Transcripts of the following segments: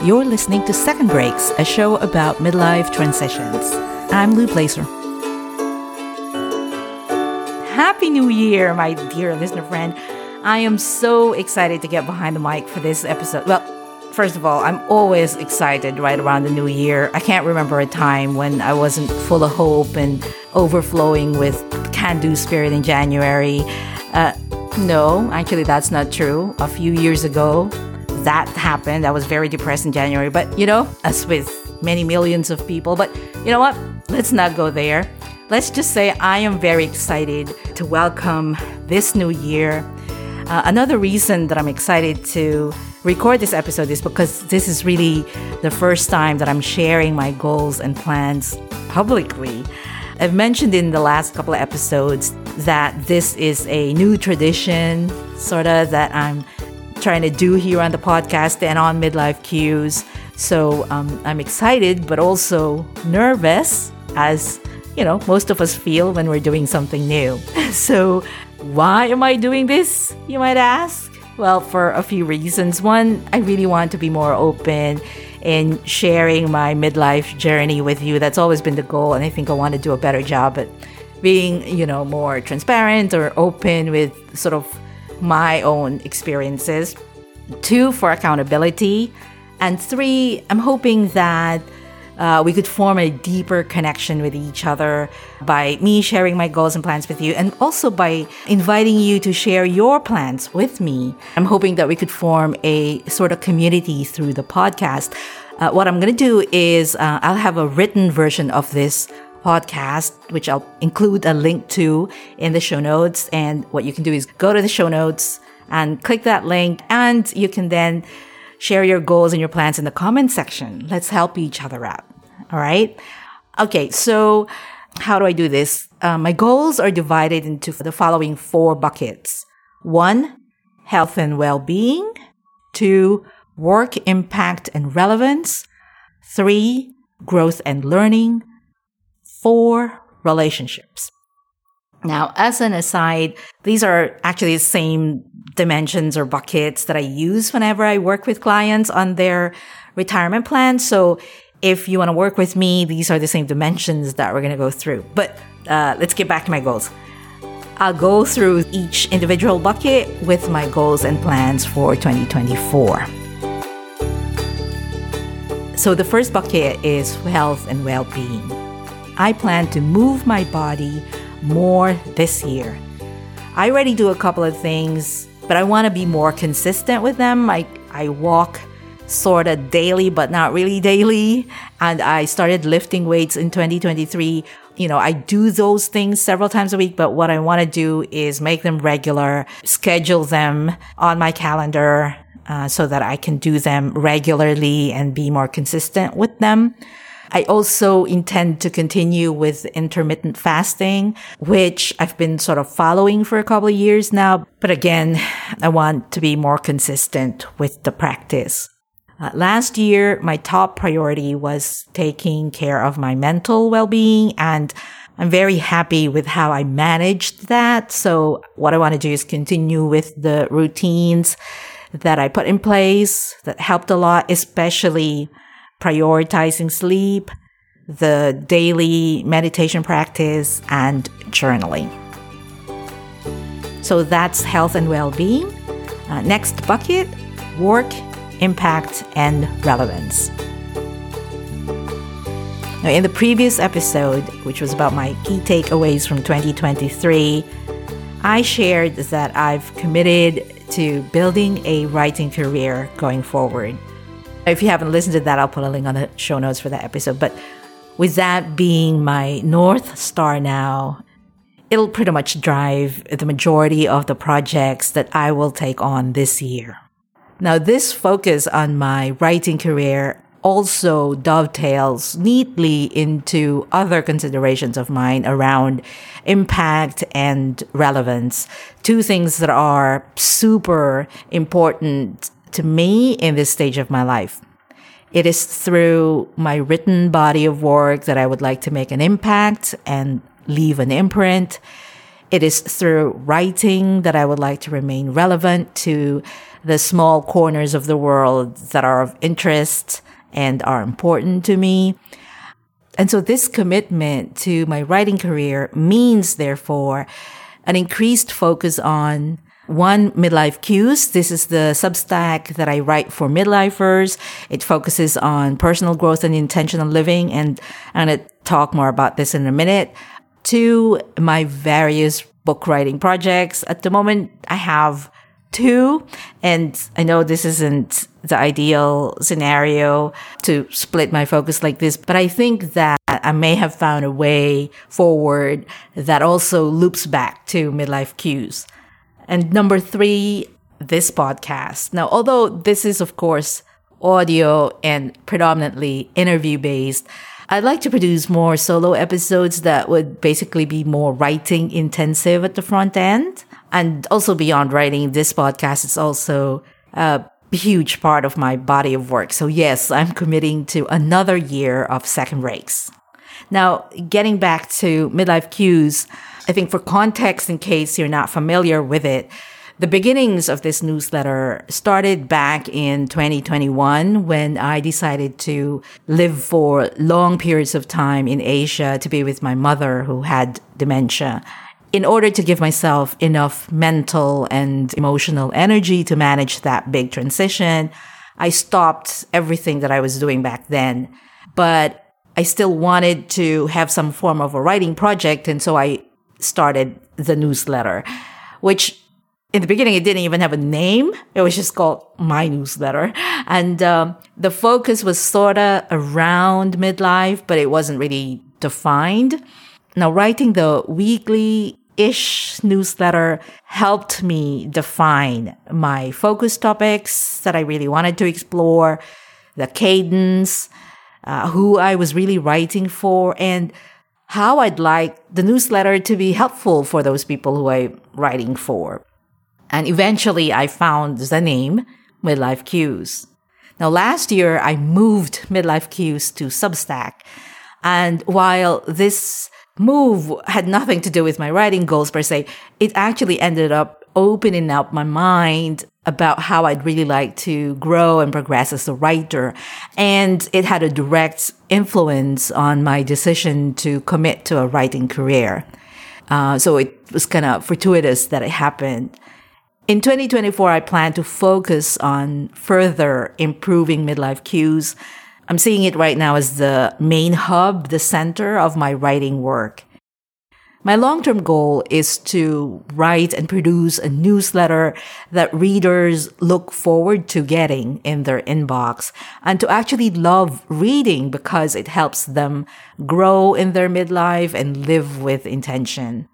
You're listening to Second Breaks, a show about midlife transitions. I'm Lou Blaser. Happy New Year, my dear listener friend. I am so excited to get behind the mic for this episode. Well, first of all, I'm always excited right around the new year. I can't remember a time when I wasn't full of hope and overflowing with can do spirit in January. Uh, no, actually, that's not true. A few years ago, that happened. I was very depressed in January, but you know, as with many millions of people. But you know what? Let's not go there. Let's just say I am very excited to welcome this new year. Uh, another reason that I'm excited to record this episode is because this is really the first time that I'm sharing my goals and plans publicly. I've mentioned in the last couple of episodes that this is a new tradition, sort of, that I'm trying to do here on the podcast and on Midlife Cues. So um, I'm excited, but also nervous, as you know, most of us feel when we're doing something new. So, why am I doing this, you might ask? Well, for a few reasons. One, I really want to be more open in sharing my midlife journey with you. That's always been the goal, and I think I want to do a better job at being, you know, more transparent or open with sort of my own experiences. Two, for accountability. And three, I'm hoping that uh, we could form a deeper connection with each other by me sharing my goals and plans with you, and also by inviting you to share your plans with me. I'm hoping that we could form a sort of community through the podcast. Uh, what I'm going to do is uh, I'll have a written version of this podcast, which I'll include a link to in the show notes. And what you can do is go to the show notes and click that link, and you can then share your goals and your plans in the comment section. Let's help each other out. All right. Okay. So how do I do this? Uh, my goals are divided into the following four buckets. One, health and well-being. Two, work impact and relevance. Three, growth and learning. Four, relationships. Now, as an aside, these are actually the same dimensions or buckets that I use whenever I work with clients on their retirement plan. So if you want to work with me, these are the same dimensions that we're going to go through. But uh, let's get back to my goals. I'll go through each individual bucket with my goals and plans for 2024. So the first bucket is health and well being. I plan to move my body more this year. I already do a couple of things, but I want to be more consistent with them. I, I walk sort of daily, but not really daily. And I started lifting weights in 2023. You know, I do those things several times a week, but what I want to do is make them regular, schedule them on my calendar uh, so that I can do them regularly and be more consistent with them. I also intend to continue with intermittent fasting, which I've been sort of following for a couple of years now. But again, I want to be more consistent with the practice. Uh, last year, my top priority was taking care of my mental well-being and I'm very happy with how I managed that. So what I want to do is continue with the routines that I put in place that helped a lot, especially prioritizing sleep, the daily meditation practice and journaling. So that's health and well-being. Uh, next bucket, work impact, and relevance. Now, in the previous episode, which was about my key takeaways from 2023, I shared that I've committed to building a writing career going forward. If you haven't listened to that, I'll put a link on the show notes for that episode. But with that being my North Star now, it'll pretty much drive the majority of the projects that I will take on this year. Now, this focus on my writing career also dovetails neatly into other considerations of mine around impact and relevance. Two things that are super important to me in this stage of my life. It is through my written body of work that I would like to make an impact and leave an imprint. It is through writing that I would like to remain relevant to the small corners of the world that are of interest and are important to me. And so this commitment to my writing career means, therefore, an increased focus on one midlife cues. This is the Substack that I write for midlifers. It focuses on personal growth and intentional living. And I'm going to talk more about this in a minute. Two, my various book writing projects. At the moment, I have two. And I know this isn't the ideal scenario to split my focus like this, but I think that I may have found a way forward that also loops back to midlife cues. And number three, this podcast. Now, although this is, of course, audio and predominantly interview based, I'd like to produce more solo episodes that would basically be more writing intensive at the front end. And also beyond writing, this podcast is also a huge part of my body of work. So yes, I'm committing to another year of second breaks. Now, getting back to midlife cues, I think for context, in case you're not familiar with it, the beginnings of this newsletter started back in 2021 when I decided to live for long periods of time in Asia to be with my mother who had dementia in order to give myself enough mental and emotional energy to manage that big transition, I stopped everything that I was doing back then. But I still wanted to have some form of a writing project. And so I started the newsletter, which in the beginning, it didn't even have a name. It was just called My Newsletter. And um, the focus was sort of around midlife, but it wasn't really defined. Now, writing the weekly ish newsletter helped me define my focus topics that I really wanted to explore, the cadence, uh, who I was really writing for, and how I'd like the newsletter to be helpful for those people who I'm writing for. And eventually I found the name Midlife Cues. Now last year I moved Midlife Cues to Substack. And while this move had nothing to do with my writing goals per se. It actually ended up opening up my mind about how I'd really like to grow and progress as a writer. And it had a direct influence on my decision to commit to a writing career. Uh, so it was kind of fortuitous that it happened. In 2024, I plan to focus on further improving midlife cues I'm seeing it right now as the main hub, the center of my writing work. My long-term goal is to write and produce a newsletter that readers look forward to getting in their inbox and to actually love reading because it helps them grow in their midlife and live with intention.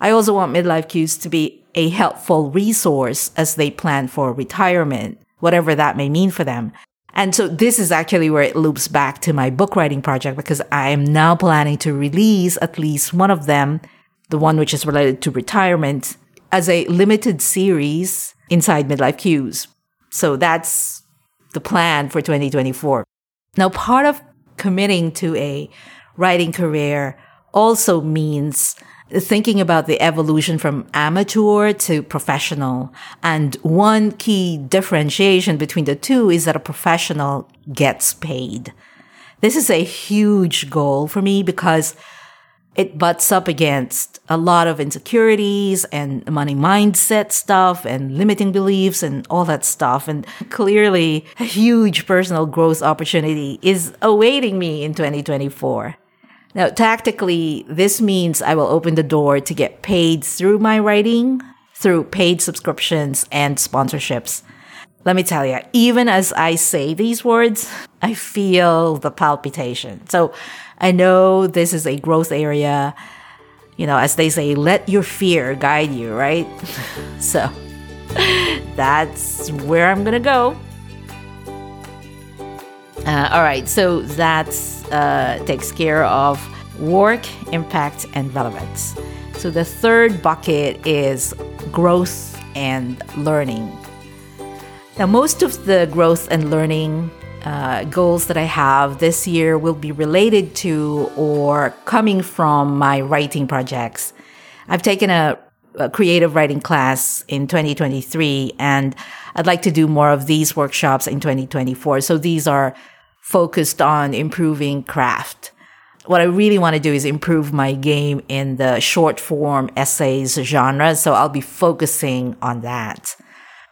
I also want midlife cues to be a helpful resource as they plan for retirement, whatever that may mean for them. And so this is actually where it loops back to my book writing project because I am now planning to release at least one of them, the one which is related to retirement, as a limited series inside Midlife Cues. So that's the plan for 2024. Now, part of committing to a writing career also means thinking about the evolution from amateur to professional. And one key differentiation between the two is that a professional gets paid. This is a huge goal for me because it butts up against a lot of insecurities and money mindset stuff and limiting beliefs and all that stuff. And clearly a huge personal growth opportunity is awaiting me in 2024. Now, tactically, this means I will open the door to get paid through my writing, through paid subscriptions and sponsorships. Let me tell you, even as I say these words, I feel the palpitation. So I know this is a growth area. You know, as they say, let your fear guide you, right? so that's where I'm going to go. Uh, all right, so that uh, takes care of work, impact, and relevance. So the third bucket is growth and learning. Now, most of the growth and learning uh, goals that I have this year will be related to or coming from my writing projects. I've taken a a creative writing class in 2023 and I'd like to do more of these workshops in 2024. So these are focused on improving craft. What I really want to do is improve my game in the short form essays genre. So I'll be focusing on that.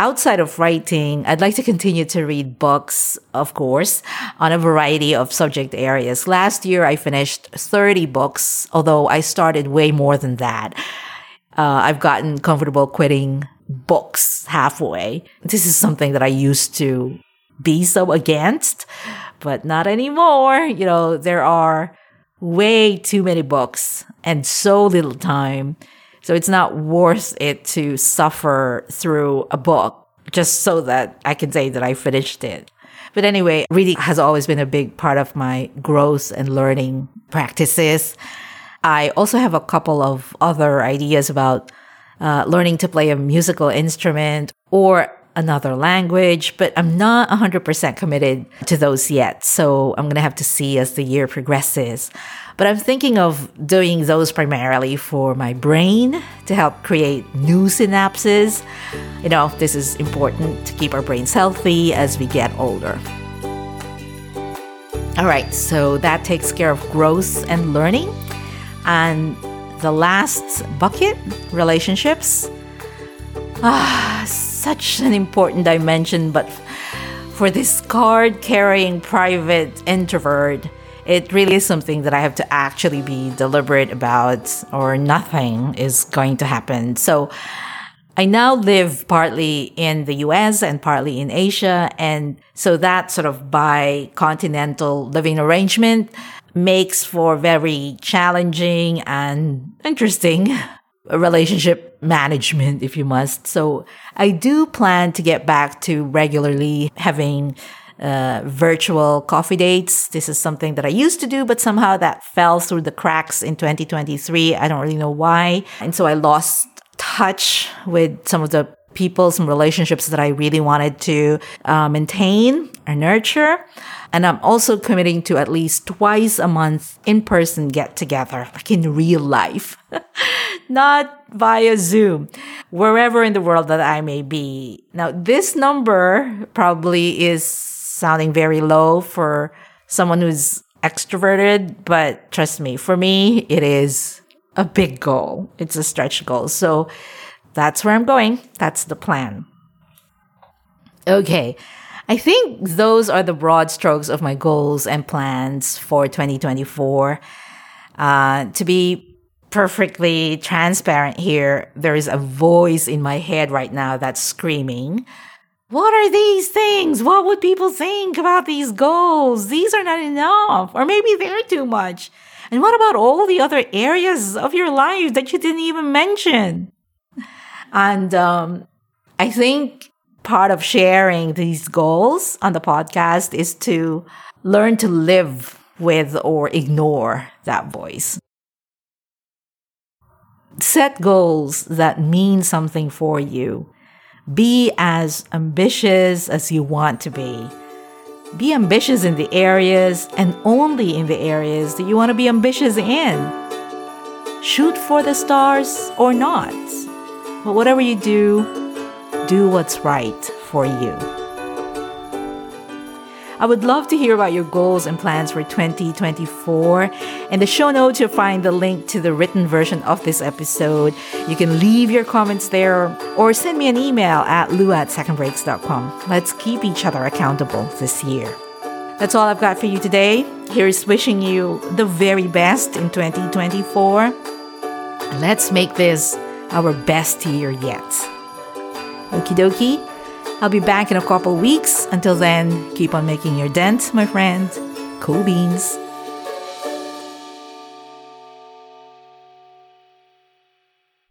Outside of writing, I'd like to continue to read books, of course, on a variety of subject areas. Last year, I finished 30 books, although I started way more than that. Uh, I've gotten comfortable quitting books halfway. This is something that I used to be so against, but not anymore. You know, there are way too many books and so little time so it's not worth it to suffer through a book just so that I can say that I finished it. But anyway, reading has always been a big part of my growth and learning practices. I also have a couple of other ideas about uh, learning to play a musical instrument or another language, but I'm not 100% committed to those yet. So I'm going to have to see as the year progresses. But I'm thinking of doing those primarily for my brain to help create new synapses. You know, this is important to keep our brains healthy as we get older. All right, so that takes care of growth and learning. And the last bucket, relationships. Ah, such an important dimension, but for this card carrying private introvert, it really is something that I have to actually be deliberate about, or nothing is going to happen. So I now live partly in the US and partly in Asia. And so that sort of bi continental living arrangement makes for very challenging and interesting relationship management, if you must. So I do plan to get back to regularly having uh, virtual coffee dates. This is something that I used to do, but somehow that fell through the cracks in 2023. I don't really know why. And so I lost touch with some of the people, some relationships that I really wanted to uh, maintain or nurture. And I'm also committing to at least twice a month in person get together, like in real life, not via Zoom, wherever in the world that I may be. Now, this number probably is sounding very low for someone who's extroverted, but trust me, for me, it is a big goal. It's a stretch goal. So that's where I'm going. That's the plan. Okay. I think those are the broad strokes of my goals and plans for 2024. Uh, to be perfectly transparent here, there is a voice in my head right now that's screaming, what are these things? What would people think about these goals? These are not enough, or maybe they're too much. And what about all the other areas of your life that you didn't even mention? And um, I think part of sharing these goals on the podcast is to learn to live with or ignore that voice. Set goals that mean something for you be as ambitious as you want to be. Be ambitious in the areas and only in the areas that you want to be ambitious in. Shoot for the stars or not. But whatever you do, do what's right for you. I would love to hear about your goals and plans for 2024. In the show notes, you'll find the link to the written version of this episode. You can leave your comments there or send me an email at lou at secondbreaks.com. Let's keep each other accountable this year. That's all I've got for you today. Here's wishing you the very best in 2024. Let's make this our best year yet. Okie dokie. I'll be back in a couple weeks. Until then, keep on making your dent, my friend. Cool beans.